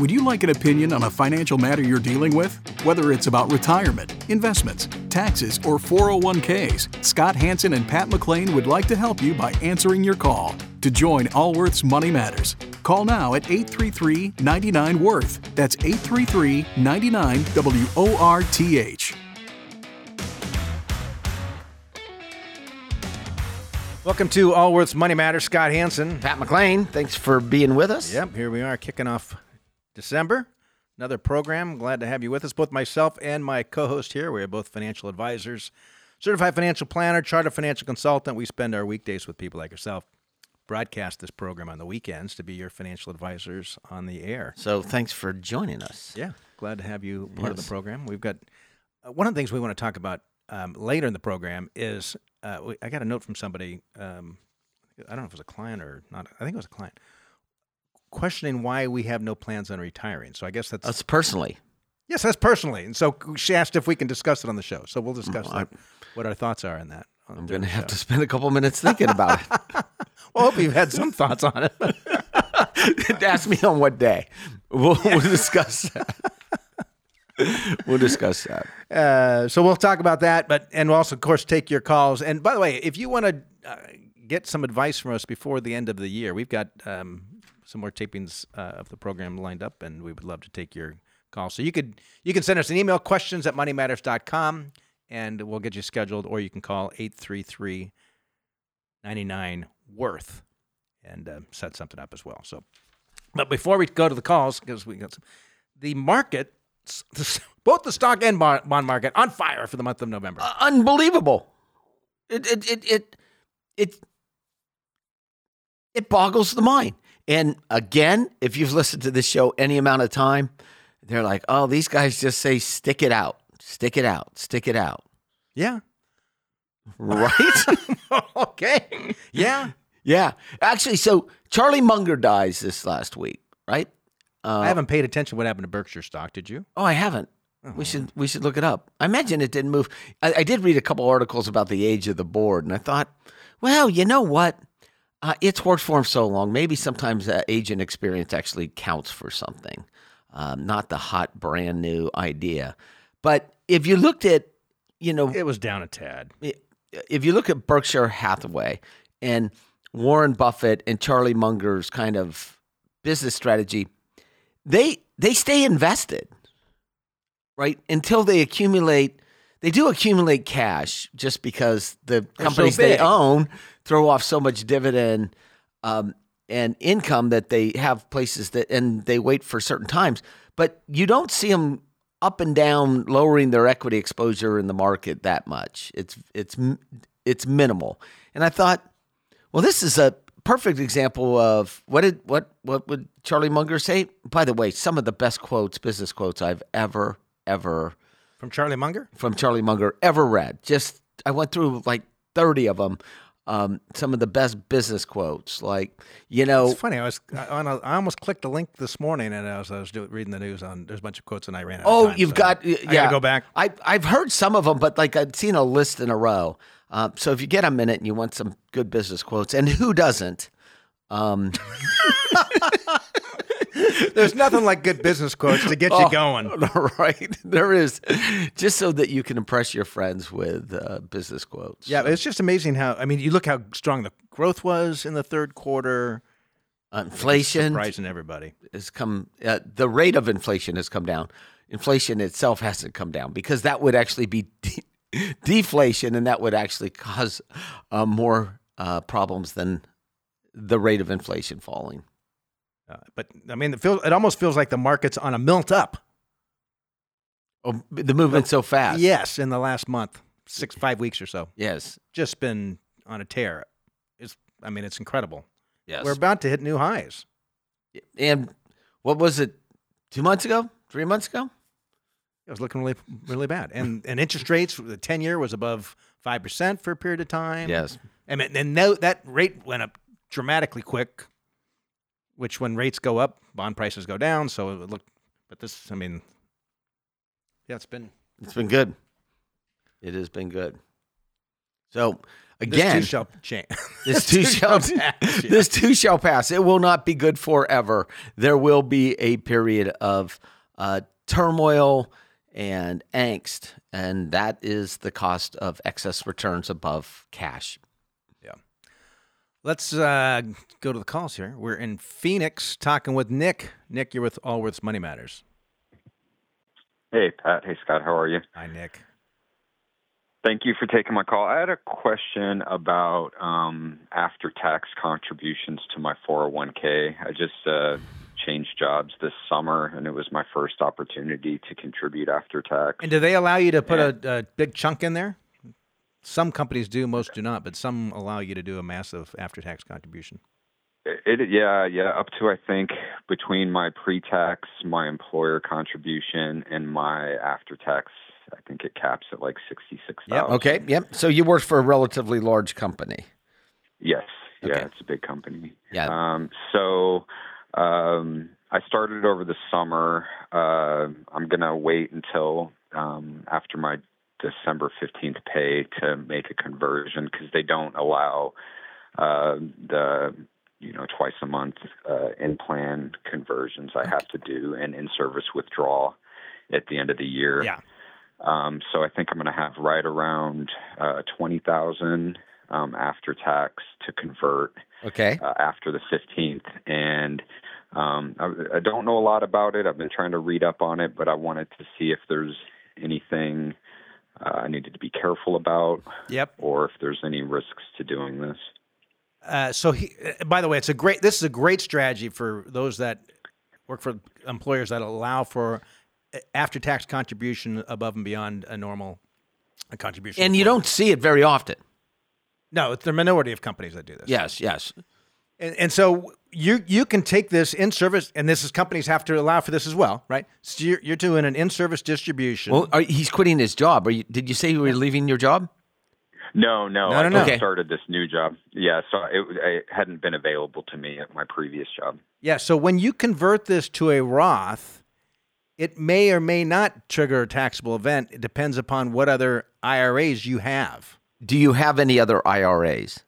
Would you like an opinion on a financial matter you're dealing with? Whether it's about retirement, investments, taxes, or 401ks, Scott Hanson and Pat McClain would like to help you by answering your call. To join Allworth's Money Matters, call now at 833 99 Worth. That's 833 99 W O R T H. Welcome to Allworth's Money Matters. Scott Hanson. Pat McClain, thanks for being with us. Yep, here we are kicking off December. Another program. Glad to have you with us. Both myself and my co host here. We are both financial advisors, certified financial planner, chartered financial consultant. We spend our weekdays with people like yourself. Broadcast this program on the weekends to be your financial advisors on the air. So thanks for joining us. Yeah, glad to have you part of the program. We've got uh, one of the things we want to talk about um, later in the program is uh, we, I got a note from somebody. Um, I don't know if it was a client or not. I think it was a client questioning why we have no plans on retiring. So I guess that's Us personally. yes, that's personally. And so she asked if we can discuss it on the show. So we'll discuss I- that, what our thoughts are on that. on- I'm going to have to spend a couple minutes thinking about it. Well, I hope you've had some thoughts on it. Ask me on what day. We'll, we'll discuss that. we'll discuss that. Uh, so we'll talk about that, but and we'll also, of course, take your calls. And by the way, if you want to uh, get some advice from us before the end of the year, we've got um, some more tapings uh, of the program lined up, and we would love to take your call. So you could you can send us an email questions at moneymatters.com, and we'll get you scheduled, or you can call 833 99 worth and uh, set something up as well. So, but before we go to the calls, because we got some, the market, both the stock and bond market, on fire for the month of November. Uh, unbelievable. It it it it it it boggles the mind. And again, if you've listened to this show any amount of time, they're like, "Oh, these guys just say stick it out, stick it out, stick it out." yeah. Right? okay. Yeah. yeah. Actually, so Charlie Munger dies this last week, right? Uh, I haven't paid attention what happened to Berkshire stock. Did you? Oh, I haven't. We should we should look it up. I imagine it didn't move. I, I did read a couple articles about the age of the board, and I thought, well, you know what? Uh, it's worked for him so long. Maybe sometimes uh, agent experience actually counts for something, um, not the hot brand new idea. But if you looked at, you know, It was down a tad. if you look at Berkshire Hathaway and Warren Buffett and Charlie Munger's kind of business strategy, they they stay invested, right? Until they accumulate they do accumulate cash just because the They're so companies they own throw off so much dividend um, and income that they have places that and they wait for certain times. But you don't see them up and down lowering their equity exposure in the market that much. It's it's it's minimal. And I thought, well, this is a perfect example of what did what what would Charlie Munger say? By the way, some of the best quotes, business quotes I've ever ever From Charlie Munger? from Charlie Munger ever read. Just I went through like 30 of them. Um, some of the best business quotes, like you know, It's funny. I was I, on a, I almost clicked the link this morning, and I was I was do, reading the news on. There's a bunch of quotes, and I ran out. Oh, of time, you've so got yeah. go back. I I've heard some of them, but like I'd seen a list in a row. Uh, so if you get a minute and you want some good business quotes, and who doesn't? Um, There's nothing like good business quotes to get Oh. you going. right, there is, just so that you can impress your friends with uh, business quotes. Yeah, it's just amazing how. I mean, you look how strong the growth was in the third quarter. Inflation surprising everybody. has come. Uh, the rate of inflation has come down. Inflation itself hasn't come down because that would actually be de- deflation, and that would actually cause uh, more uh, problems than the rate of inflation falling. Uh, but I mean, it feels it almost feels like the market's on a melt up. Oh, the movement so fast. Yes, in the last month, six five weeks or so, Yes. just been on a tear. It's I mean, it's incredible. Yes. We're about to hit new highs. and what was it? Two months ago? Three months ago? It was looking really really bad, and and interest rates the ten year was above five percent for a period of time. Yes. and and that rate went up dramatically quick. Which when rates go up, bond prices go down. So it looked, but this, I mean, yeah, it's been It's been good. It has been good. So, Again, this too shall change. This too shall pass, yeah. this too shall pass. It will not be good forever. There will be a period of uh, turmoil and angst, and that is the cost of excess returns above cash. Let's uh, go to the calls here. We're in Phoenix talking with Nick. Nick, you're with Allworth's Money Matters. Hey, Pat. Hey, Scott. How are you? Hi, Nick. Thank you for taking my call. I had a question about um, after tax contributions to my 401k. I just uh, changed jobs this summer, and it was my first opportunity to contribute after tax. And do they allow you to put a, a big chunk in there? Some companies do, most do not, but some allow you to do a massive after-tax contribution. It, it yeah yeah up to I think between my pre-tax, my employer contribution, and my after-tax, I think it caps at like sixty-six. Yeah. Okay, yep. So you worked for a relatively large company. Yes. Yeah, Okay. it's a big company. Yeah. Um, so um, I started over the summer. Uh, I'm gonna wait until um, after my December 15th pay to make a conversion because they don't allow uh, the you know twice a month uh, in plan conversions. I have to do and in service withdrawal at the end of the year. Yeah. Um, so I think I'm going to have right around uh, twenty thousand um, after tax to convert Okay. uh, after the 15th, and um, I, I don't know a lot about it. I've been trying to read up on it, but I wanted to see if there's anything uh, I needed to be careful about, Yep. or if there's any risks to doing this. Uh, so, he, uh, by the way, it's a great. This is a great strategy for those that work for employers that allow for uh, after-tax contribution above and beyond a normal contribution. And you don't see it very often. No, it's the minority of companies that do this. Yes, yes. And, and so you you can take this in service, and this is companies have to allow for this as well, right? So you're, you're doing an in service distribution. Well, are, he's quitting his job. Are you, did you say you were leaving your job? No, no, No, I no, no. just Okay. started this new job. Yeah, so it, it hadn't been available to me at my previous job. yeah. So when you convert this to a Roth, it may or may not trigger a taxable event. It depends upon what other IRAs you have. Do you have any other IRAs?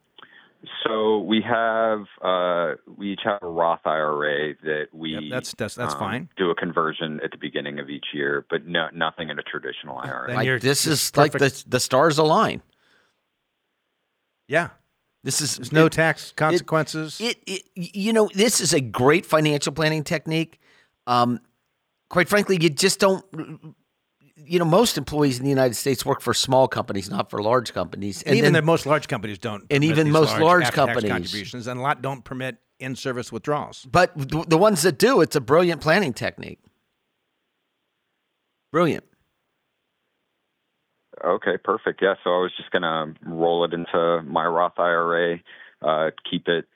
So we have uh, we each have a Roth IRA that we Yep, that's- that's- that's um, fine. do a conversion at the beginning of each year, but no nothing in a traditional IRA. Then Like, this it's is like the the stars align. Yeah. This is There's no it- tax consequences. It, it, you know, this is a great financial planning technique. Um, quite frankly, you just don't. You know, most employees in the United States work for small companies, not for large companies. and even then- the most large companies don't. And even these most large after-tax companies. contributions, and a lot don't permit in-service withdrawals. but the, the ones that do, it's a brilliant planning technique. Brilliant. Okay, perfect. Yeah, so I was just gonna roll it into my Roth IRA, uh, keep it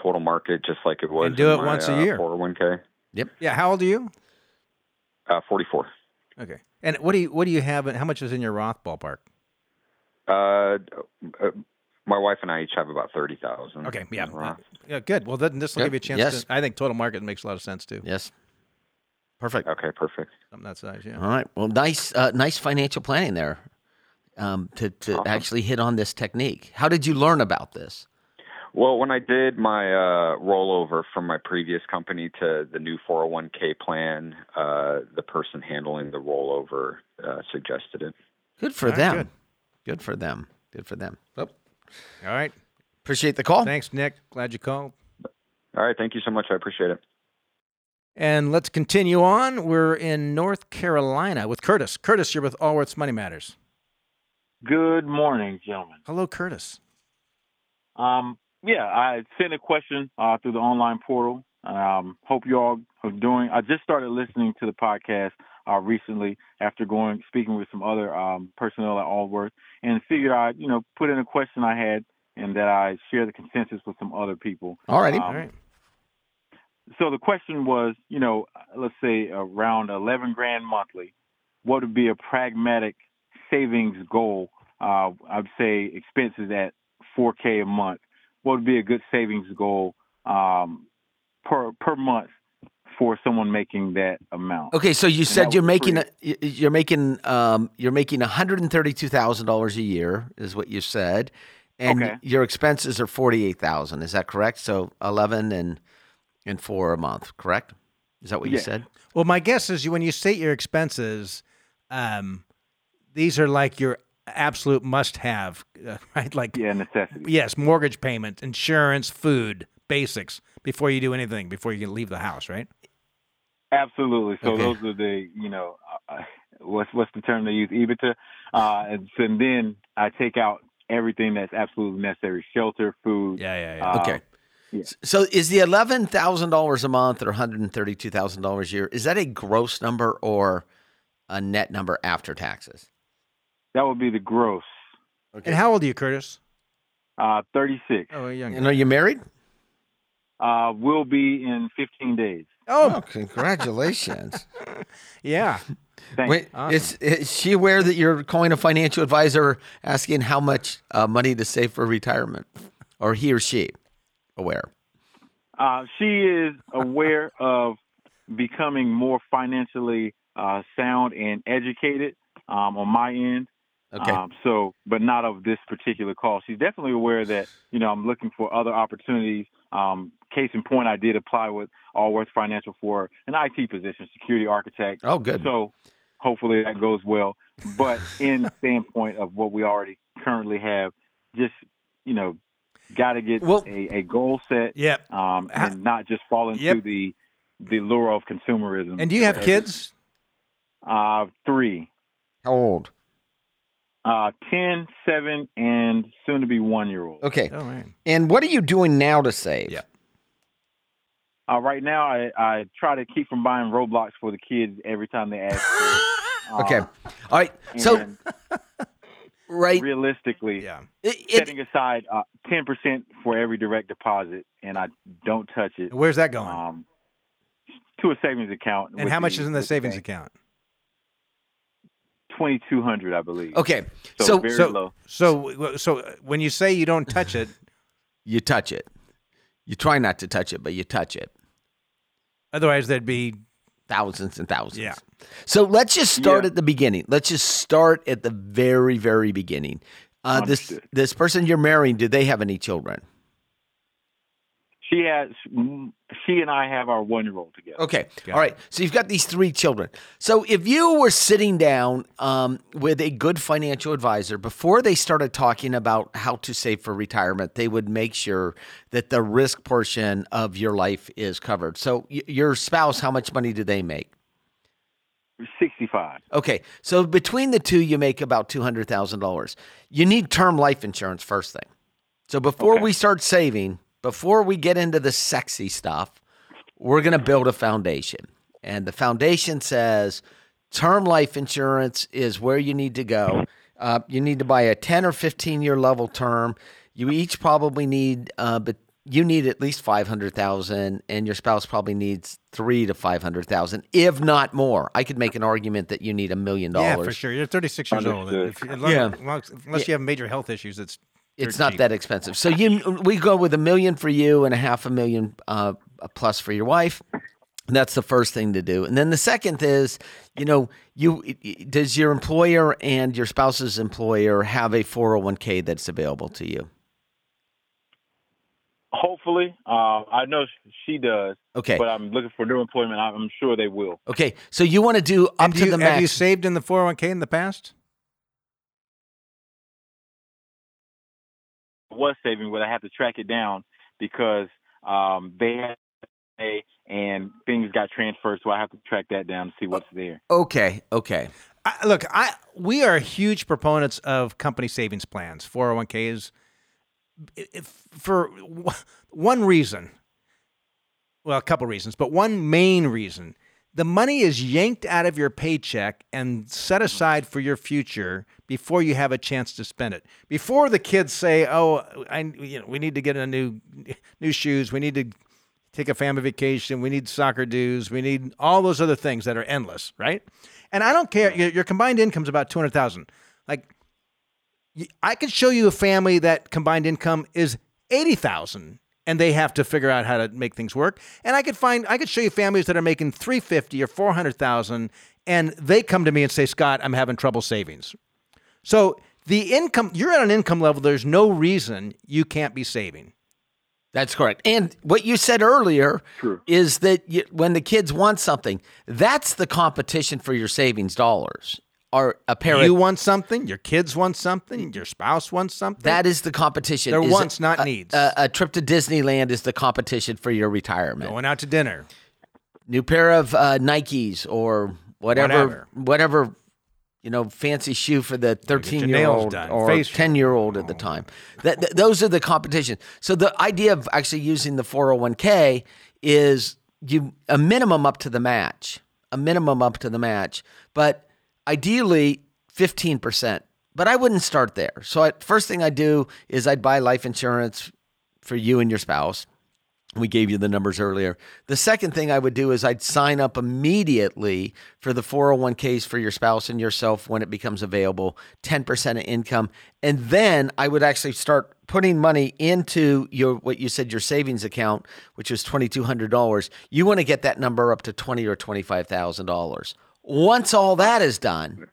total market just like it was. And do in it my, once a uh, year. 401k. Yep. Yeah. How old are you? Uh, 44. Okay. And what do you what do you have? How much is in your Roth ballpark? Uh, uh, my wife and I each have about thirty thousand. Okay. Yeah. Uh, yeah. Good. Well, then this will give you a chance. Yes. To, I think total market makes a lot of sense too. Yes. Perfect. Okay, perfect. Something that size. Yeah. All right. Well, nice, uh, nice financial planning there um, to to Awesome. actually hit on this technique. How did you learn about this? Well, when I did my uh, rollover from my previous company to the new 401k plan, uh, the person handling the rollover uh, suggested it. Good for All right, them. good. Good. for them. Good for them. Oh, All right. appreciate the call. Thanks, Nick. Glad you called. All right, thank you so much. I appreciate it. And let's continue on. We're in North Carolina with Curtis. Curtis, you're with Allworth's Money Matters. Good morning, gentlemen. Hello, Curtis. Um, yeah, I sent a question uh, through the online portal. Um, hope you all are doing. I just started listening to the podcast uh, recently after going speaking with some other um, personnel at Allworth, and figured I'd you know put in a question I had and that I share the consensus with some other people. All righty. Um, All right. so the question was, you know, let's say around 11 grand monthly, what would be a pragmatic savings goal? Uh, I'd say expenses at 4K a month. What would be a good savings goal um, per per month for someone making that amount? Okay, so you that said you're making a, you're making um you're making one hundred and thirty two thousand dollars a year is what you said, and Okay. your expenses are forty eight thousand. Is that correct? So eleven and and four a month, correct? Is that what you said? Well, my guess is you when you state your expenses, um, these are like your absolute must-have, uh, right? Like Yeah, necessity. yes, mortgage payment, insurance, food, basics before you do anything, before you can leave the house, right? Absolutely. So Okay. those are the you know uh, what's what's the term they use EBITDA, uh, and, so then I take out everything that's absolutely necessary: shelter, food. Yeah, yeah, yeah. Uh, Okay. yeah. So is the eleven thousand dollars a month or one hundred and thirty two thousand dollars a year? Is that a gross number or a net number after taxes? That would be the gross. and how old are you, Curtis? Uh, Thirty six. Oh, young. And are you married? Uh, will be in fifteen days. Oh, congratulations! yeah. Thanks. Wait, is, is she aware that you're calling a financial advisor asking how much uh, money to save for retirement, or he or she aware? Uh, she is aware of becoming more financially uh, sound and educated um, on my end. Okay. Um, so, but not of this particular call. She's definitely aware that you know I'm looking for other opportunities. Um, case in point, I did apply with Allworth Financial for an IT position, security architect. oh, good. So, hopefully that goes well. But in the standpoint of what we already currently have, just you know, got to get Well- a, a goal set Yep. um, Ha- and not just fall into Yep. the the lure of consumerism. And do you have kids? Uh, three, How old? Uh, 10, 7, and soon to be one year old. Okay. Oh, right. And what are you doing now to save? Yeah. Uh, right now, I, I try to keep from buying Roblox for the kids every time they ask. for it. Okay. All right. So right. realistically, Yeah. It, it, setting aside uh, ten percent for every direct deposit, and I don't touch it. Where's that going? Um, to a savings account. and how much the- is in the savings bank. account? Twenty two hundred, I believe. okay. So, So very so, low. so, so when you say you don't touch it, you touch it. You try not to touch it, but you touch it. otherwise there'd be Thousands and thousands. Yeah. So let's just start Yeah. at the beginning. Let's just start at the very, very beginning. Uh, this this person you're marrying, do they have any children? She has. She and I have our one year old together. Okay. Got All right. So you've got these three children. So if you were sitting down um, with a good financial advisor before they started talking about how to save for retirement, they would make sure that the risk portion of your life is covered. So y- your spouse, how much money do they make? Sixty five. Okay. So between the two, you make about $200,000. You need term life insurance first thing. So before Okay. we start saving, before we get into the sexy stuff, we're going to build a foundation. And the foundation says term life insurance is where you need to go. Uh, you need to buy a 10 or 15 year level term. You each probably need, uh, but you need at least 500,000 and your spouse probably needs 3 to 500,000 if not more. I could make an argument that you need a million dollars. yeah dollars. for sure. You're 36 years old. If, unless, Yeah. unless, unless you have major health issues, it's It's dirt not cheap. that expensive. So you we go with a million for you and a half a million uh, plus for your wife. That's the first thing to do. And then the second is, you know, you does your employer and your spouse's employer have a 401k that's available to you? Hopefully, uh, I know she does, Okay. but I'm looking for new employment. I'm sure they will. Okay. So you want to do up And to you, the have you saved in the 401k in the past? Was saving, but I have to track it down because um, they had and things got transferred, so I have to track that down to see what's there. okay. Okay. I, look, I we are huge proponents of company savings plans, 401ks, if, for one reason. Well, a couple reasons, but one main reason. The money is yanked out of your paycheck and set mm-hmm. aside for your future before you have a chance to spend it. Before the kids say, "Oh, I, you know, we need to get a new new shoes. We need to take a family vacation. We need soccer dues. We need all those other things that are endless, right? And I don't care. Your, your combined is about two hundred thousand. Like, I could show you a family that combined income is eighty thousand, and they have to figure out how to make things work. And I could find, I could show you families that are making three fifty or four hundred thousand, and they come to me and say, "Scott, I'm having trouble savings." So the income you're at an income level. There's no reason you can't be saving. That's correct. And what you said earlier True. is that you, when the kids want something, that's the competition for your savings dollars. Or a parent You want something, your kids want something, your spouse wants something. that is the competition. They're Is wants, not a- needs. A, a trip to Disneyland is the competition for your retirement. going out to dinner. New pair of uh, Nikes or whatever, Whatever. whatever, you know, fancy shoe for the thirteen-year-old or ten year old at the time. That, that- those are the competition. So the idea of actually using the four hundred one k is you a minimum up to the match, a minimum up to the match, but ideally fifteen percent. But I wouldn't start there. So I, first thing I do is I'd buy life insurance for you and your spouse. We gave you the numbers earlier. The second thing I would do is I'd sign up immediately for the 401ks for your spouse and yourself when it becomes available, 10% of income. And then I would actually start putting money into your what you said your savings account, which was $2200. You want to get that number up to 20 or $25,000. Once all that is done,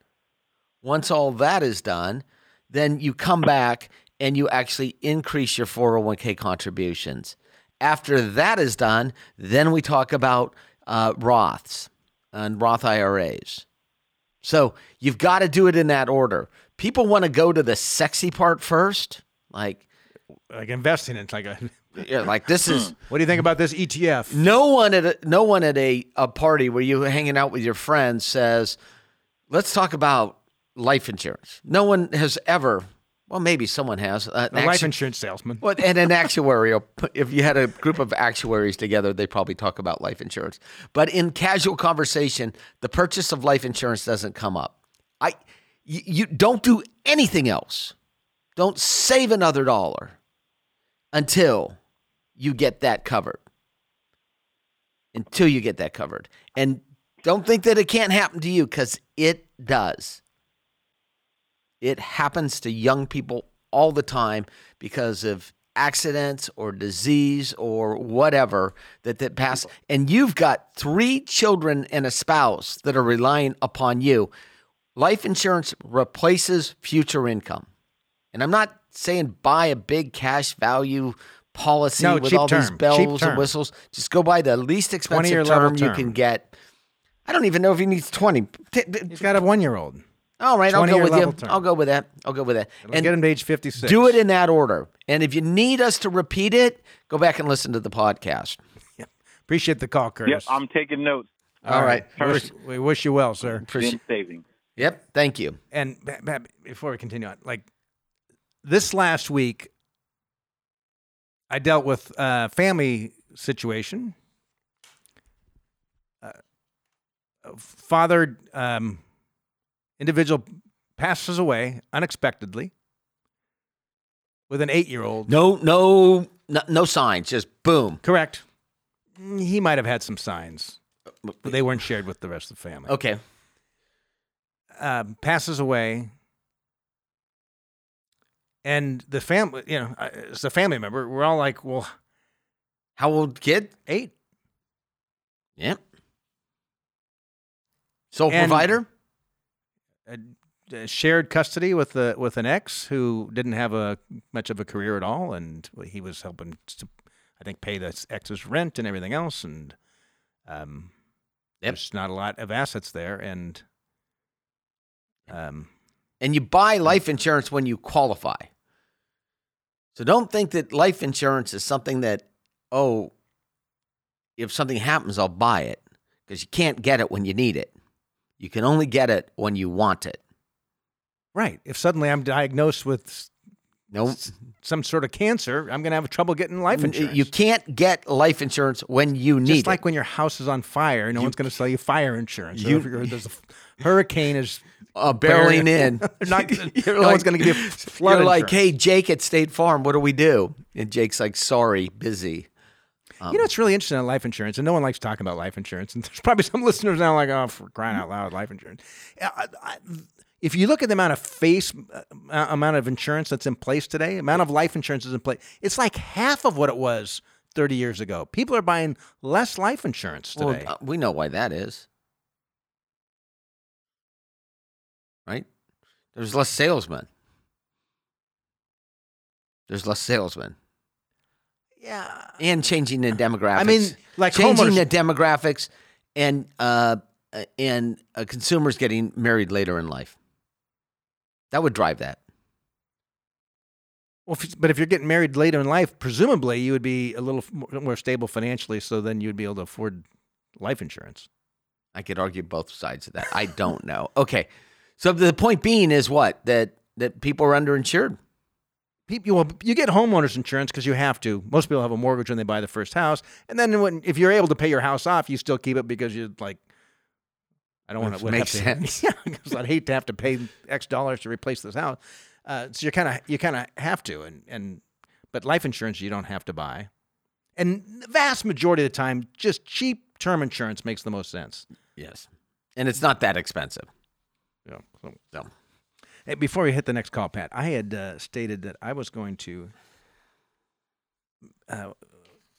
once all that is done, then you come back and you actually increase your 401k contributions. After that is done, then we talk about uh, Roths and Roth IRAs. So you've got to do it in that order. People want to go to the sexy part first, like, Like investing in like a. yeah, like this is What do you think about this ETF? no one at a, no one at a, a party where you're hanging out with your friends says, "Let's talk about life insurance." No one has ever. Well, maybe someone has. Uh, A life insurance salesman. Well, and an actuarial. If you had a group of actuaries together, they probably talk about life insurance. But in casual conversation, the purchase of life insurance doesn't come up. I, you, you don't do anything else. Don't save another dollar until you get that covered. Until you get that covered, and don't think that it can't happen to you because it does. It happens to young people all the time because of accidents or disease or whatever that that pass. And you've got three children and a spouse that are relying upon you. Life insurance replaces future income. And i'm not saying buy a big cash value policy No, with all these term, cheap bells and whistles just go buy the least expensive 20-year term you can get i don't even know if he needs 20 T- t- He's got a one year old. all right, I'll go with you. term. I'll go with that. I'll go with that. And get him to age 56. do it in that order. And if you need us to repeat it, go back and listen to the podcast. Appreciate the call, Yep, Curtis. I'm taking notes. All right. Wish- we wish you well, sir. Then savings. Yep. Thank you. And ba- ba- before we continue on, like this last week, I dealt with a family situation. Uh, father, um, individual passes away unexpectedly with an eight-year-old. No, no, no, no signs. Just boom. Correct. He might have had some signs, but they weren't shared with the rest of the family. Okay. um, passes away, and the family, you know, as a family member, we're all like, "Well, How old kid? eight. Yep. Sole And- provider? Uh, uh, shared custody with the with an ex who didn't have a much of a career at all, and he was helping to, I think, pay the ex's rent and everything else, and um, Yep. there's not a lot of assets there, and um, And you buy life insurance when you qualify. So don't think that life insurance is something that, oh, if something happens, I'll buy it. Because you can't get it when you need it. You can only get it when you want it. right. If suddenly I'm diagnosed with No, s- some sort of cancer, I'm going to have trouble getting life insurance. you can't get life insurance when you need it. Just like it. when your house is on fire, no one's going to sell you fire insurance. You- You, or there's a hurricane is Uh, barreling in. Not, You're no like- one's going to give you flood You're like, hey, Jake at State Farm, what do we do? And Jake's like, sorry, busy. you know, it's really interesting on life insurance, and no one likes talking about life insurance. And there's probably some listeners now like, oh, for crying out loud, life insurance. Uh, I- I- If you look at the amount of face uh, amount of insurance that's in place today, amount of life insurance is in place, it's like half of what it was 30 years ago. People are buying less life insurance Well, today. uh, we know why that is. Right? There's less salesmen. There's less salesmen. Yeah. and changing the demographics. I mean, like changing homeowners- the demographics and uh, and uh, consumers getting married later in life. That would drive that. Well, if, but if you're getting married later in life, presumably you would be a little more more stable financially, so then you'd be able to afford life insurance. I could argue both sides of that. I don't know. Okay, so the point being is what that that people are underinsured. People, well, you get homeowners insurance because you have to. Most people have a mortgage when they buy the first house, and then when if you're able to pay your house off, you still keep it because you like. I don't want to make sense. Yeah, because I'd hate to have to pay X dollars to replace this house. Uh, so you kind of you kind of have to, and and but life insurance you don't have to buy, and the vast majority of the time, just cheap term insurance makes the most sense. Yes, and it's not that expensive. Yeah. So, So Hey, before we hit the next call, Pat, I had uh, stated that I was going to uh,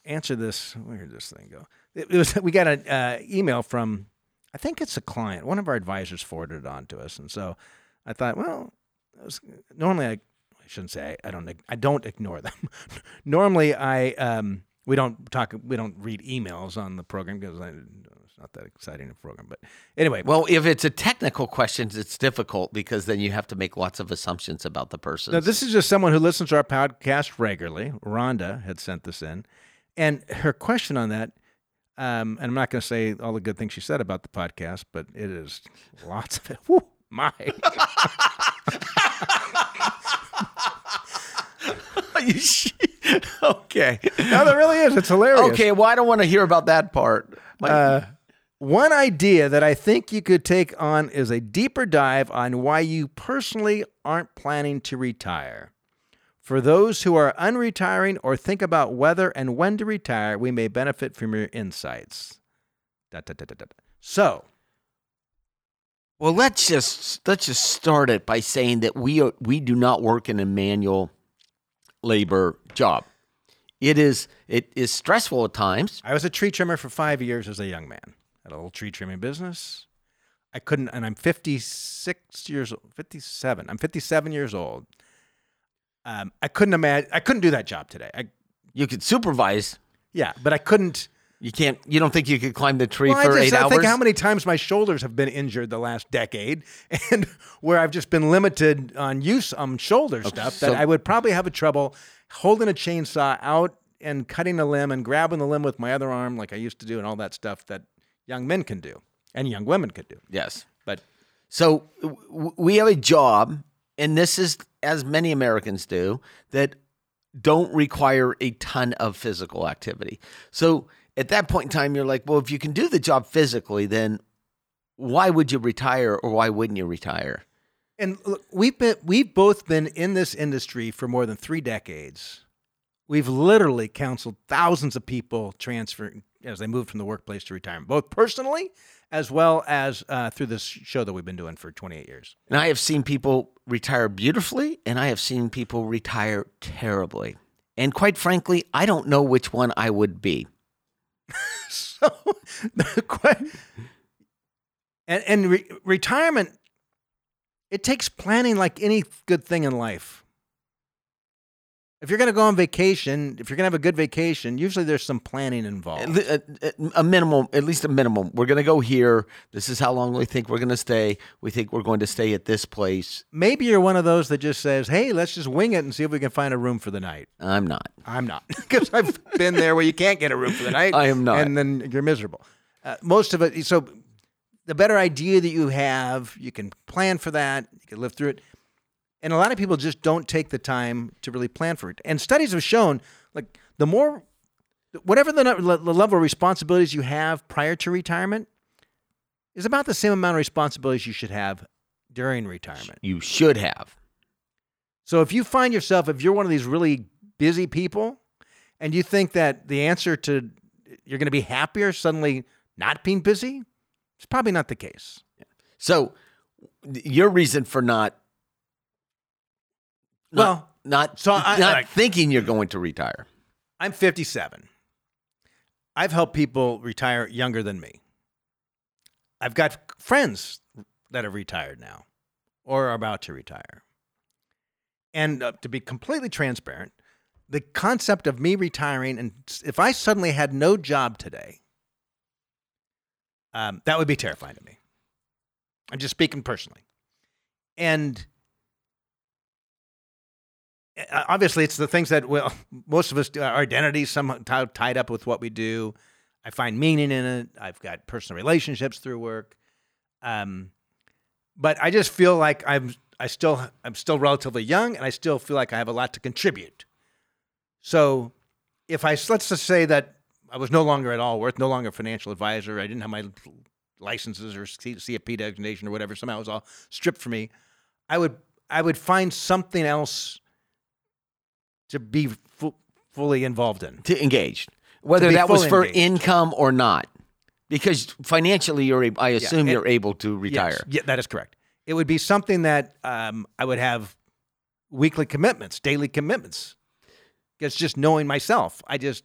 answer this. Where did this thing go? It, it was we got an uh, email from, I think it's a client. One of our advisors forwarded it on to us, and so I thought, well, it was, normally I, I shouldn't say I, I don't I don't ignore them. normally I um, we don't talk we don't read emails on the program because it's not that exciting a program. But anyway, well, if it's a technical question, it's difficult because then you have to make lots of assumptions about the person. Now, this is just someone who listens to our podcast regularly. Rhonda had sent this in. And her question on that, um, and I'm not going to say all the good things she said about the podcast, but it is lots of it. Whew, my. Okay. no, there really is. It's hilarious. Okay. Well, I don't want to hear about that part. My- Uh, one idea that I think you could take on is a deeper dive on why you personally aren't planning to retire. For those who are unretiring or think about whether and when to retire, we may benefit from your insights. Da, da, da. So, Well, let's just let's just start it by saying that we are, we do not work in a manual labor job. It is it is stressful at times. I was a tree trimmer for five years as a young man. Had a little tree trimming business. I couldn't, and I'm 56 years, old, 57. I'm 57 years old. Um, I couldn't imagine. I couldn't do that job today. I, You could supervise. yeah, but I couldn't. You can't. You don't think you could climb the tree Well, for I just eight I hours? think how many times my shoulders have been injured the last decade, and where I've just been limited on use on shoulder stuff so- that I would probably have a trouble holding a chainsaw out and cutting a limb and grabbing the limb with my other arm like I used to do, and all that stuff that young men can do and young women could do. yes. But So w- w- we have a job, and this is as many Americans do that don't require a ton of physical activity. So at that point in time, you're like, well, if you can do the job physically, then why would you retire, or why wouldn't you retire? And look, we've been we've both been in this industry for more than three decades. We've literally counseled thousands of people transfer as they move from the workplace to retirement, both personally as well as uh, through this show that we've been doing for 28 years. And I have seen people retire beautifully, and I have seen people retire terribly. And quite frankly, I don't know which one I would be. So, and and re- retirement, it takes planning like any good thing in life. If you're going to go on vacation, if you're going to have a good vacation, usually there's some planning involved. A, a- a minimum, at least a minimum. We're going to go here. This is how long we think we're going to stay. We think we're going to stay at this place. Maybe you're one of those that just says, "Hey, let's just wing it and see if we can find a room for the night." I'm not. I'm not because I've been there where you can't get a room for the night. I am not. and then you're miserable. Uh, most of it. So, the better idea that you have, you can plan for that. You can live through it. And a lot of people just don't take the time to really plan for it. And studies have shown, like the more, whatever the, the level of responsibilities you have prior to retirement, is about the same amount of responsibilities you should have during retirement. You should have. So if you find yourself, if you're one of these really busy people, and you think that the answer to you're going to be happier suddenly not being busy, it's probably not the case. So, your reason for not, not Well, not so I- not like- thinking you're going to retire. I'm 57. I've helped people retire younger than me. I've got friends that have retired now or are about to retire. And uh, to be completely transparent, the concept of me retiring and if I suddenly had no job today, um, that would be terrifying to me. I'm just speaking personally. And obviously, it's the things that well, most of us do. Our identities somehow tied up with what we do. I find meaning in it. I've got personal relationships through work. Um, but I just feel like I'm I still I'm still relatively young, and I still feel like I have a lot to contribute. So, if I let's just say that I was no longer at Allworth, no longer a financial advisor, I didn't have my licenses or CFP designation or whatever. Somehow it was all stripped from me. I would I would find something else to be fu- fully involved in. to engage, whether that was for engaged. income or not, because financially you're. ab- I assume and- you're able to retire. Yes, yeah, that is correct. It would be something that um, I would have weekly commitments, daily commitments. It's just knowing myself. I just,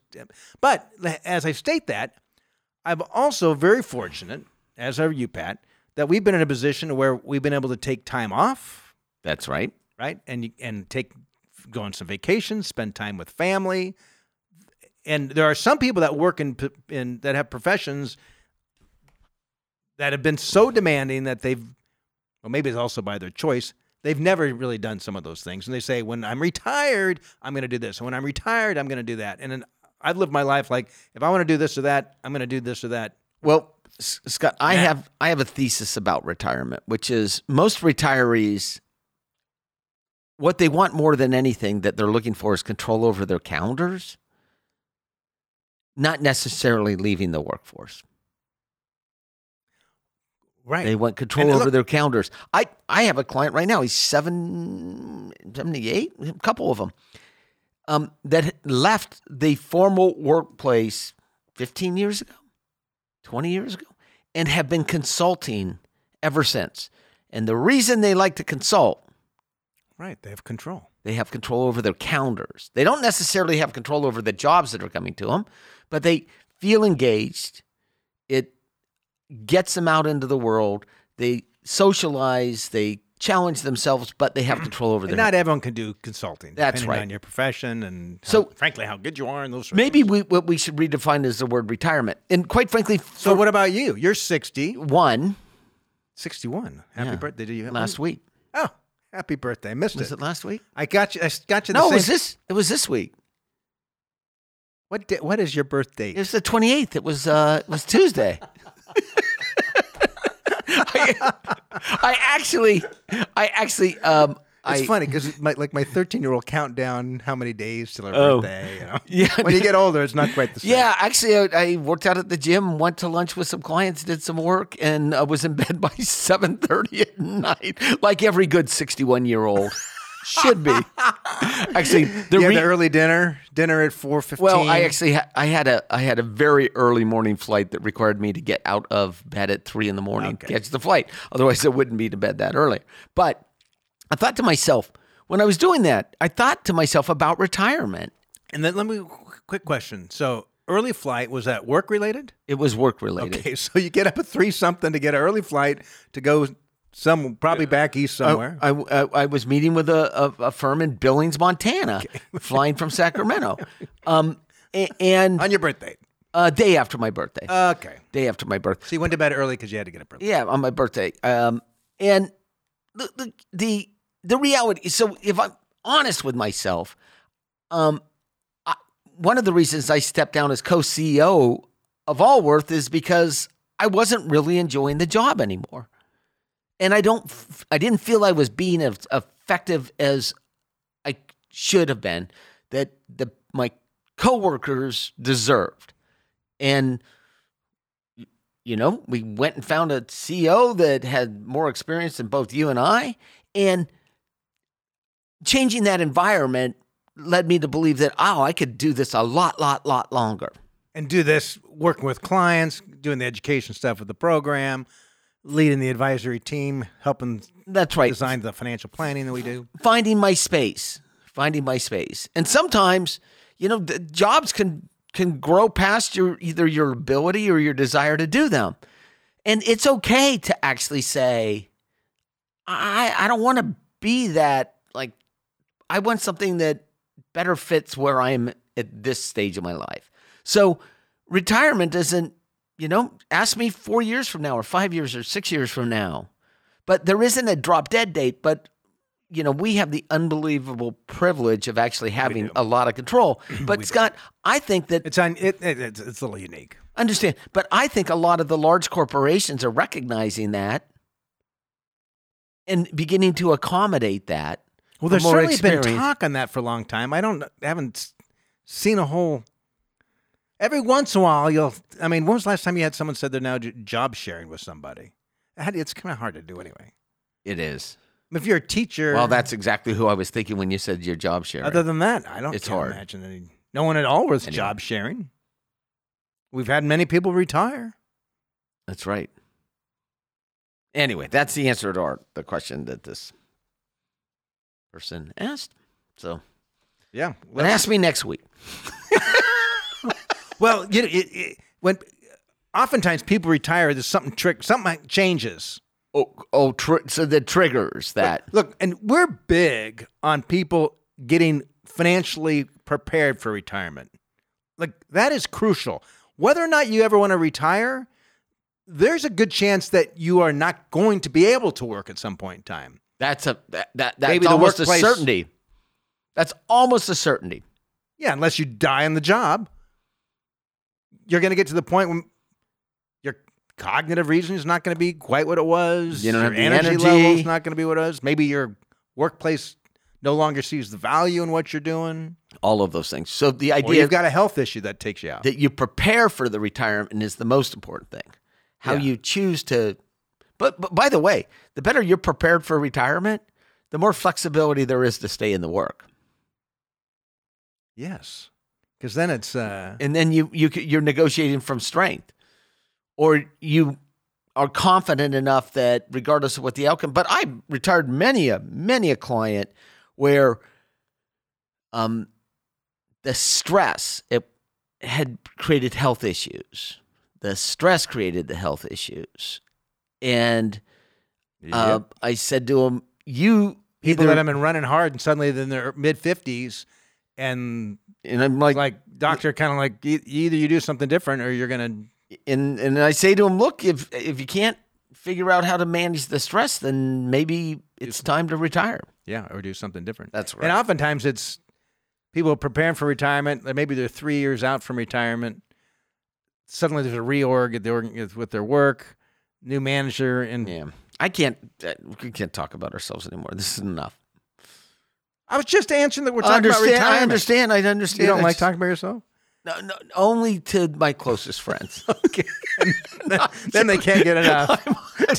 but as I state that, I'm also very fortunate, as are you, Pat, that we've been in a position where we've been able to take time off, That's right. right, and you- and take go on some vacations, spend time with family. And there are some people that work in in that have professions that have been so demanding that they've, well, maybe it's also by their choice. They've never really done some of those things, and they say, "When I'm retired, I'm going to do this. And when I'm retired, I'm going to do that." And then I've lived my life like, if I want to do this or that, I'm going to do this or that. Well, Scott, I Yeah. have I have a thesis about retirement, which is most retirees what they want more than anything that they're looking for is control over their calendars, not necessarily leaving the workforce. Right. They want control And over look- their calendars. I, I have a client right now. He's seven, 78, a couple of them, um, that left the formal workplace 15 years ago, 20 years ago, and have been consulting ever since. And the reason they like to consult, right. They have control. they have control over their calendars. They don't necessarily have control over the jobs that are coming to them, but they feel engaged. It gets them out into the world. They socialize, they challenge themselves, but they have control over their not everyone can do consulting. That's depending right. on your profession and how- So- frankly, how good you are in those. Sorts Maybe we, what we should redefine is the word retirement. And quite frankly, So what about you? You're 60, one 61. Happy Yeah. birthday to you. last week. Happy birthday. I missed Was it. it last week? I got you. I got you. the No, it same- was this. It was this week. What, di- what is your birthday? It was the 28th. It was uh it was Tuesday. I, I actually I actually um It's I, funny because my, like my 13 year old countdown how many days till her Oh. birthday. You know? Yeah. When you get older, it's not quite the same. Yeah, actually, I, I worked out at the gym, went to lunch with some clients, did some work, and I was in bed by seven thirty at night, like every good sixty-one-year-old should be. actually, the re- the early dinner, dinner at 4:15. well, I actually ha- I had a I had a very early morning flight that required me to get out of bed at three in the morning to Okay. catch the flight. Otherwise, I wouldn't be to bed that early. But I thought to myself when I was doing that, I thought to myself about retirement. And then let me quick question. So early flight was that work related? It was work related. Okay, so you get up at three something to get an early flight to go some probably back east somewhere. I, I, I was meeting with a, a, a firm in Billings, Montana, flying from Sacramento, um, and on your birthday. uh, day after my birthday. Okay. day after my birthday. So you went to bed early because you had to get up early. Yeah, on my birthday. Um, and the, the the the reality. So if I'm honest with myself, um, I, one of the reasons I stepped down as co-CEO of Allworth is because I wasn't really enjoying the job anymore, and I don't. I didn't feel I was being as effective as I should have been. That the my coworkers deserved, and you know, we went and found a CEO that had more experience than both you and I. And changing that environment led me to believe that, oh, I could do this a lot, lot, lot longer. And do this working with clients, doing the education stuff with the program, leading the advisory team, helping That's right. design the financial planning that we do. Finding my space, finding my space. And sometimes, you know, the jobs can can grow past your either your ability or your desire to do them. And it's okay to actually say, I I don't want to be that like I want something that better fits where I am at this stage of my life. So retirement isn't, you know, ask me four years from now or five years or six years from now. But there isn't a drop dead date. But, you know, we have the unbelievable privilege of actually having a lot of control. But Scott, I think that It's on. It, it, it's, it's a little unique. understand, but I think a lot of the large corporations are recognizing that and beginning to accommodate that. Well, there's certainly been talk on that for a long time. I don't haven't seen a whole. Every once in a while, you'll. I mean, when was the last time you had someone said they're now job sharing with somebody? It's kind of hard to do anyway. It is. If you're a teacher, Well, that's exactly who I was thinking when you said your job sharing. other than that, I don't. It's hard. Imagine any. No one at all was Anyway. job sharing. We've had many people retire. That's right. Anyway, that's the answer to our, the question that this person asked. So, Yeah. but ask me next week. Well, you know, it, it, when oftentimes people retire, there's something trick, something changes. Oh, oh, tr- so the triggers that. Look, and we're big on people getting financially prepared for retirement. Like that is crucial. Whether or not you ever want to retire, there's a good chance that you are not going to be able to work at some point in time. That's a that, that that's Maybe the almost workplace- a certainty. That's almost a certainty. Yeah, unless you die on the job, you're going to get to the point when your cognitive reason is not going to be quite what it was. You don't your have the energy, energy. level is not going to be what it was. Maybe your workplace no longer sees the value in what you're doing. All of those things. So the Or idea you've got a health issue that takes you out. that you prepare for the retirement is the most important thing. How Yeah. you choose to. But, but by the way, the better you're prepared for retirement, the more flexibility there is to stay in the work. yes, because then it's uh, and then you you you're negotiating from strength, or you are confident enough that regardless of what the outcome. But I retired many a many a client where, um, the stress it had created health issues. The stress created the health issues, and uh, I said to him, "You people either," that have been running hard and suddenly they're in their mid fifties, and and I'm like, like doctor kind of like e- either you do something different or you're gonna and and I say to him, look, if if you can't figure out how to manage the stress, then maybe it's time to retire. Yeah, or do something different. That's right. And oftentimes it's people preparing for retirement. Maybe they're three years out from retirement. Suddenly there's a reorg at the org- with their work, new manager, and Yeah, I can't. Uh, we can't talk about ourselves anymore. This is enough. I was just answering that we're talking about retirement. I understand. I understand. You don't I like just- talking about yourself? No, no, only to my closest friends. Okay. then they can't get enough.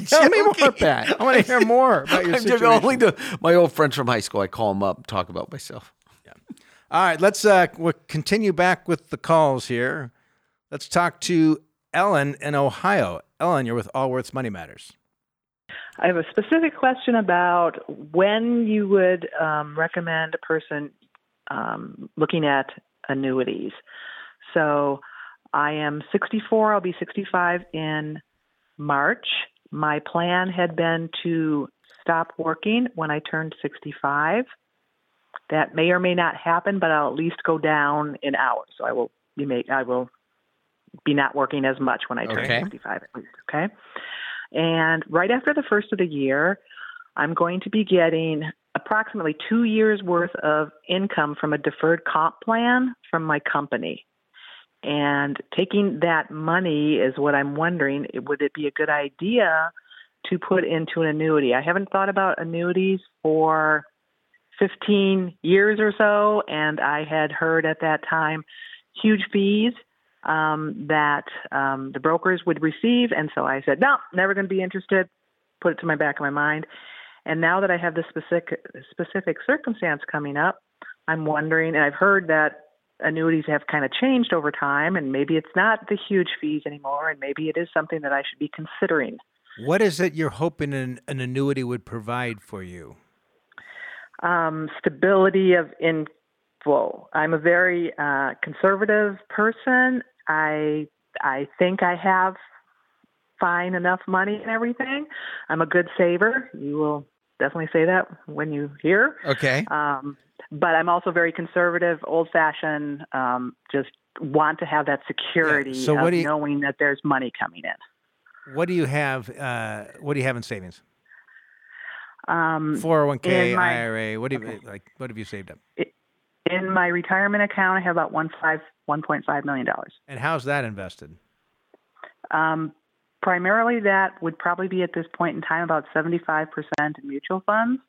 Tell me more, joking. Pat. I want to hear more about your I'm just situation. only to my old friends from high school. I call them up, talk about myself. Yeah. All right, let's uh, we'll continue back with the calls here. Let's talk to Ellen in Ohio. Ellen, you're with Allworth's Money Matters. I have a specific question about when you would um, recommend a person um, looking at annuities. So I am 64, I'll be 65 in March. My plan had been to stop working when I turned 65. That may or may not happen, but I'll at least go down in hours. So I will be make, I will be not working as much when I turn Okay. 65 at least. Okay. And right after the first of the year, I'm going to be getting approximately two years worth of income from a deferred comp plan from my company. And taking that money is what I'm wondering would it be a good idea to put into an annuity? I haven't thought about annuities for 15 years or so, and I had heard at that time huge fees um, that um, the brokers would receive. And so I said, no, never going to be interested. Put it to my back of my mind. And now that I have this specific specific circumstance coming up, I'm wondering, and I've heard that annuities have kind of changed over time, and maybe it's not the huge fees anymore, and maybe it is something that I should be considering. What is it you're hoping an, an annuity would provide for you? um, stability of inflow. I'm a very uh, conservative person. I I think I have fine enough money and everything. I'm a good saver. You will definitely say that when you hear. Okay. Um, but I'm also very conservative, old fashioned. Um, just want to have that security So what of you- knowing that there's money coming in. What do you have? Uh, what do you have in savings? Um, 401k, my- IRA. What do you like? What have you saved up? In my retirement account, I have about one five one point five million dollars. And how's that invested? Um, primarily, that would probably be at this point in time about 75% in mutual funds.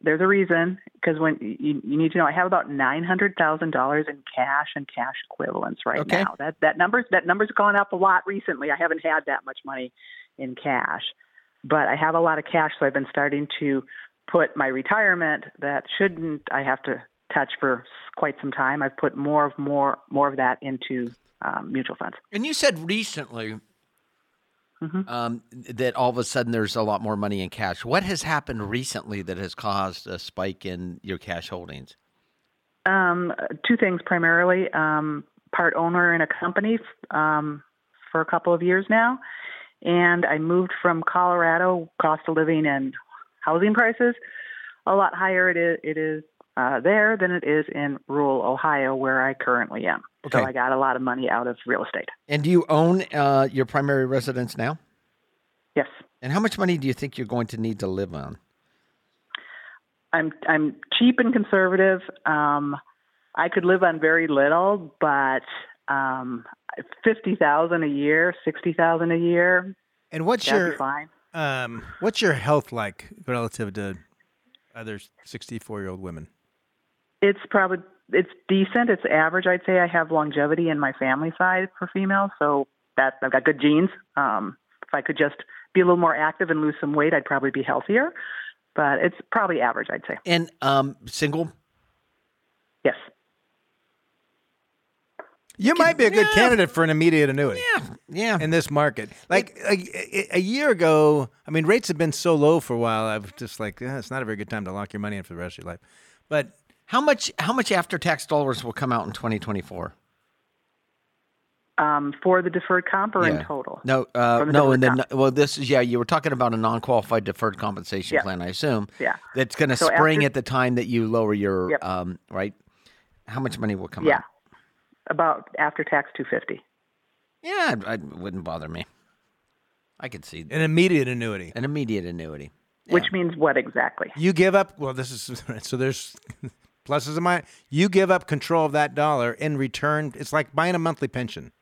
There's a reason because when you, you need to know, I have about nine hundred thousand dollars in cash and cash equivalents right Okay. now. That that numbers that number's gone up a lot recently. I haven't had that much money in cash, but I have a lot of cash, so I've been starting to put my retirement that shouldn't I have to touch for quite some time. I've put more of more more of that into um, mutual funds. And you said recently um, that all of a sudden there's a lot more money in cash. What has happened recently that has caused a spike in your cash holdings? Um, two things primarily. Um, part owner in a company um, for a couple of years now, and I moved from Colorado. Cost of living and housing prices a lot higher. It is, it is uh, there than it is in rural Ohio, where I currently am. So Okay. I got a lot of money out of real estate. And do you own uh, your primary residence now? Yes, And how much money do you think you're going to need to live on? I'm I'm cheap and conservative. Um, I could live on very little, but um, fifty thousand a year, sixty thousand a year, And what's that'd your be fine. um, what's your health like relative to other 64 year old women? It's probably it's decent. It's average. I'd say I have longevity in my family side for females, so that I've got good genes. Um, if I could just be a little more active and lose some weight, I'd probably be healthier. But it's probably average, I'd say. And um, single? Yes. You might be a good yeah. candidate for an immediate annuity. Yeah. Yeah. In this market. Like a, a- a year ago, I mean, rates have been so low for a while. I've just like, eh, it's not a very good time to lock your money in for the rest of your life. But How much? How much after tax dollars will come out in 2024? Um, for the deferred comp or in total? No, uh, the no, and then comp. well, this is yeah. You were talking about a non-qualified deferred compensation Yeah. plan, I assume. Yeah. That's going to So spring after- at the time that you lower your Yep. um, right. How much money will come out? Yeah. out? About after tax 250. Yeah, it, it wouldn't bother me. I could see an immediate annuity. an immediate annuity. Which means what exactly? You give up. Well, this is so. There's pluses and minuses. You give up control of that dollar in return. It's like buying a monthly pension.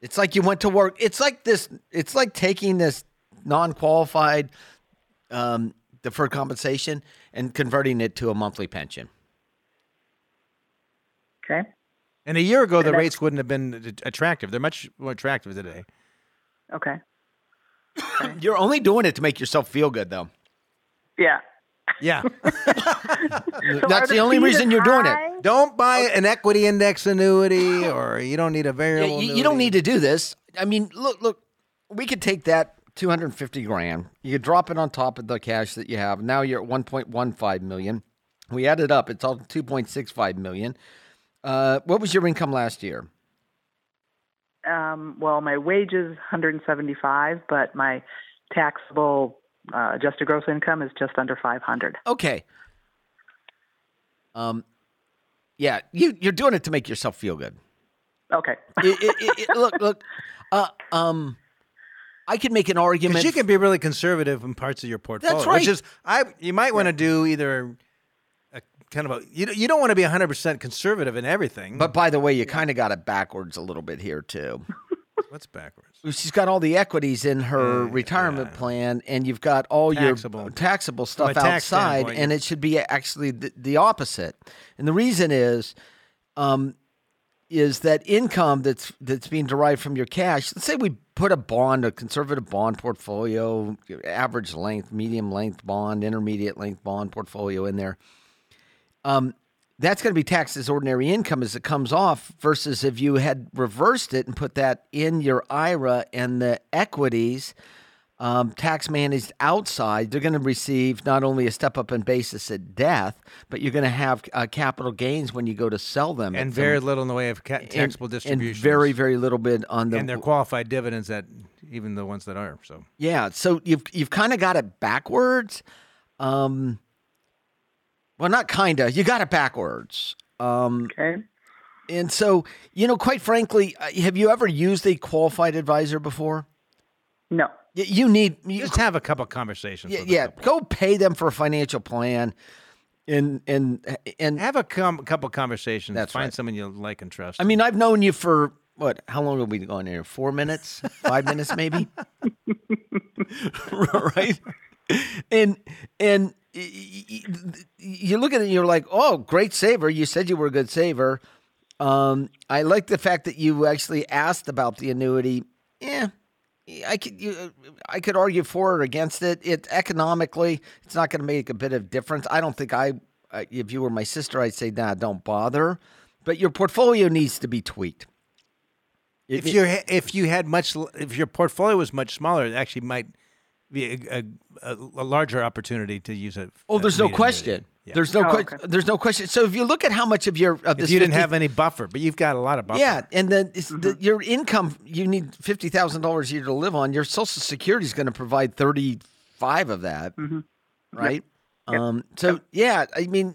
It's like you went to work. It's like this. It's like taking this non-qualified um, deferred compensation and converting it to a monthly pension. Okay. And a year ago, the rates wouldn't have been attractive. They're much more attractive today. Okay. You're only doing it to make yourself feel good, though. Yeah. Yeah. That's the the only reason you're doing it. don't buy an equity index annuity, or you don't need a Yeah, variable. you, you don't need to do this. I mean, look, look, we could take that 250 grand. You could drop it on top of the cash that you have. Now you're at 1.15 million. We add it up. It's all 2.65 million. Uh, what was your income last year? Um, well, my wage is 175, but my taxable uh, adjusted gross income is just under 500. Okay. Um, yeah, you you're doing it to make yourself feel good. Okay. It- it- it- it- look, look. Uh, um, I could make an argument. Because you can be really conservative in parts of your portfolio. That's right. Which is, I you might want to do either a kind of a you you don't want to be 100 percent conservative in everything. but by the way, you kind of got it backwards a little bit here too. What's backwards? She's got all the equities in her retirement plan, and you've got all Taxable. your taxable stuff outside, and it should be actually the, the opposite. And the reason is, um, is that income that's that's being derived from your cash. Let's say we put a bond, a conservative bond portfolio, average length, medium length bond, intermediate length bond portfolio in there. Um, that's going to be taxed as ordinary income as it comes off versus if you had reversed it and put that in your IRA and the equities um, tax managed outside, they're going to receive not only a step up in basis at death, but you're going to have uh, capital gains when you go to sell them. And very some- little in the way of ca- taxable and distributions. very, very little bit on the and they're qualified dividends that even the ones that are. So Yeah, so you've you've kind of got it backwards. Um, Well, not kinda. You got it backwards. Um, Okay. and so, you know, quite frankly, uh, have you ever used a qualified advisor before? No. You need you, Just have a couple conversations. yeah, with yeah. couple. Go pay them for a financial plan, and and and Have a com- couple conversations. That's Find right. someone you like and trust. I mean, I've known you for what? How long have we gone here? Four minutes? Five minutes, maybe? right? And and you look at it, and you're like, oh, great saver. You said you were a good saver. Um, I like the fact that you actually asked about the annuity. Yeah. I could you, I could argue for or against it. It economically, it's not going to make a bit of difference. I don't think I, if you were my sister, I'd say, nah, don't bother. But your portfolio needs to be tweaked. if you if you had much if your portfolio was much smaller, it actually might be a, a, a, a larger opportunity to use it. Oh, there's no question. There's no Oh, que- okay. there's no question. So if you look at how much of your of this If you didn't 50 have any buffer, but you've got a lot of buffer. yeah, and then it's the, your income you need fifty thousand dollars a year to live on. Your Social Security is going to provide thirty five of that, right? Um, so yeah, I mean,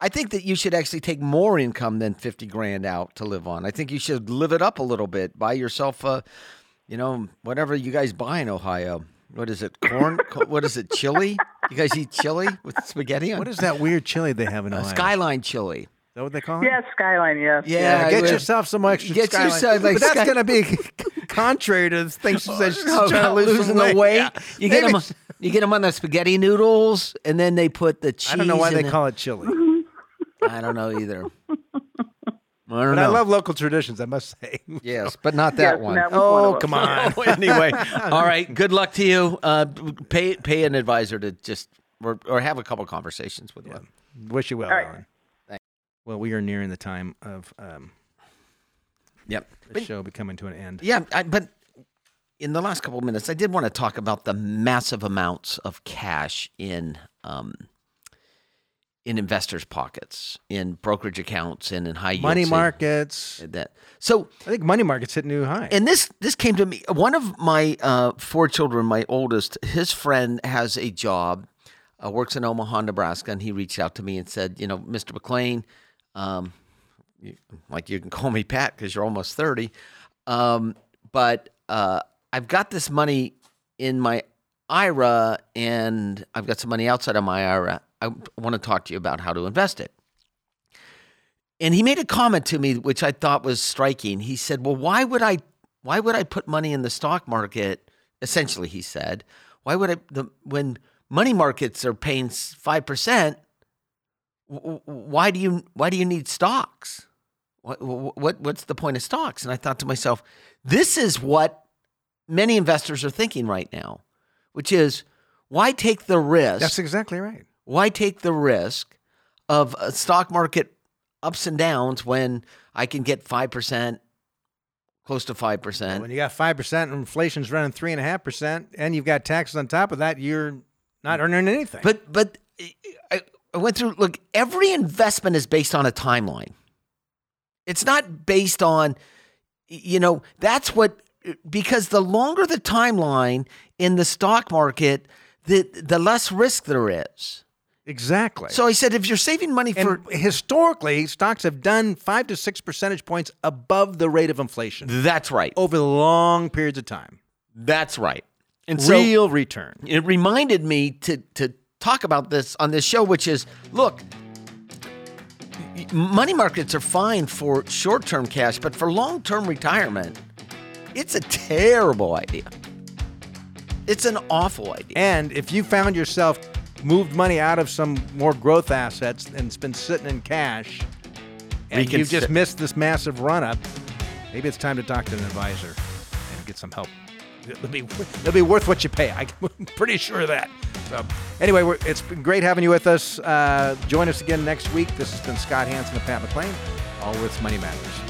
I think that you should actually take more income than fifty grand out to live on. I think you should live it up a little bit. Buy yourself a, you know, whatever you guys buy in Ohio. What is it? Corn? What is it? Chili? You guys eat chili with spaghetti on? What is that weird chili they have in Uh, Skyline chili? Is that what they call it? Yes, Skyline. Yes. Yeah, Yeah, get I- yourself some extra Get Skyline. yourself, like, but that's Sky- going to be contrary to the things she says she's Oh, trying to lose losing some the weight. weight. Yeah. You get them. You get them on the spaghetti noodles, and then they put the cheese. I don't know why they the- call it chili, I don't know either. I don't but know. I love local traditions. I must say. Yes, but not that Yes, one. that was one Oh, come on. anyway, all right. Good luck to you. Uh, pay pay an advisor to just or, or have a couple conversations with you. Wish you well, All right. Alan. Well, we are nearing the time of um, Yep. the show be coming to an end. Yeah, I, but in the last couple of minutes, I did want to talk about the massive amounts of cash in um, in investors' pockets, in brokerage accounts, and in high yield Money markets. That so, I think money markets hit new high. and this this came to me. One of my uh, four children, my oldest, his friend has a job, uh, works in Omaha, Nebraska, and he reached out to me and said, you know, Mr. McClain, um, you, like you can call me Pat because you're almost thirty, um, but uh, I've got this money in my IRA, and I've got some money outside of my IRA. I want to talk to you about how to invest it. And he made a comment to me which I thought was striking. He said, "Well, why would I why would I put money in the stock market?" Essentially, he said, "Why would I the when money markets are paying 5%, w- w- why do you why do you need stocks? What, what what's the point of stocks?" And I thought to myself, this is what many investors are thinking right now, which is why take the risk? That's exactly right. Why take the risk of a stock market ups and downs when I can get 5%, close to 5%? When you got five percent and inflation's running three and a half percent, and you've got taxes on top of that, you're not earning anything. But but I, I went through look, every investment is based on a timeline. It's not based on you know, that's what because the longer the timeline in the stock market, the the less risk there is. Exactly. So I said if you're saving money for and historically, stocks have done five to six percentage points above the rate of inflation that's right. over long periods of time. That's right. And so Real return. it reminded me to to talk about this on this show, which is look, y- money markets are fine for short term cash, but for long term retirement, it's a terrible idea. It's an awful idea. And if you found yourself moved money out of some more growth assets and it's been sitting in cash, and you've just missed this massive run up, maybe it's time to talk to an advisor and get some help. It'll be, it'll be worth what you pay. I'm pretty sure of that. So, anyway, we're, it's been great having you with us. Uh, join us again next week. This has been Scott Hanson and Pat McClain. Allworth's Money Matters.